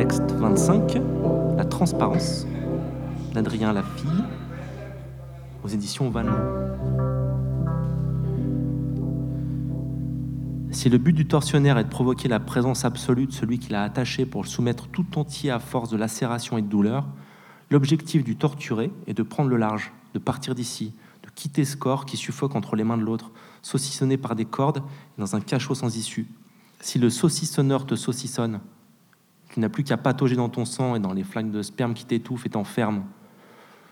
Texte 25, La transparence, d'Adrien Lafille, aux éditions Vallon. Si le but du tortionnaire est de provoquer la présence absolue de celui qui l'a attaché pour le soumettre tout entier à force de lacération et de douleur, l'objectif du torturé est de prendre le large, de partir d'ici, de quitter ce corps qui suffoque entre les mains de l'autre, saucissonné par des cordes dans un cachot sans issue. Si le saucissonneur te saucissonne, tu n'as plus qu'à patauger dans ton sang et dans les flaques de sperme qui t'étouffent et t'enferment.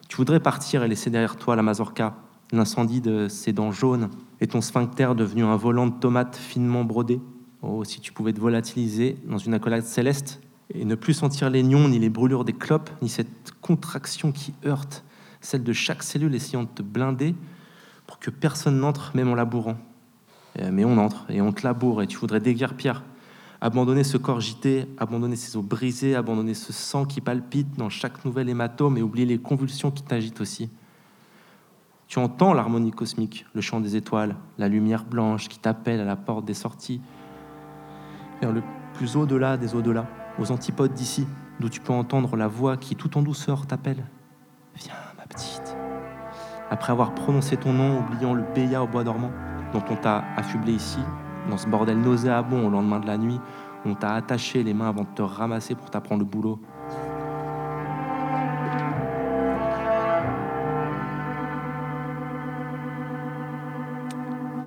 Tu voudrais partir et laisser derrière toi la mazorca, l'incendie de ses dents jaunes et ton sphincter devenu un volant de tomates finement brodé. Oh, si tu pouvais te volatiliser dans une accolade céleste et ne plus sentir les nions, ni les brûlures des clopes, ni cette contraction qui heurte celle de chaque cellule essayant de te blinder pour que personne n'entre, même en labourant. Euh, mais on entre et on te laboure et tu voudrais déguerpir, abandonner ce corps gité, abandonner ces os brisés, abandonner ce sang qui palpite dans chaque nouvel hématome et oublier les convulsions qui t'agitent aussi. Tu entends l'harmonie cosmique, le chant des étoiles, la lumière blanche qui t'appelle à la porte des sorties, vers le plus au-delà des au-delà, aux antipodes d'ici, d'où tu peux entendre la voix qui tout en douceur t'appelle. Viens, ma petite. Après avoir prononcé ton nom, oubliant le béa au bois dormant, dont on t'a affublé ici, dans ce bordel nauséabond au lendemain de la nuit, on t'a attaché les mains avant de te ramasser pour t'apprendre le boulot.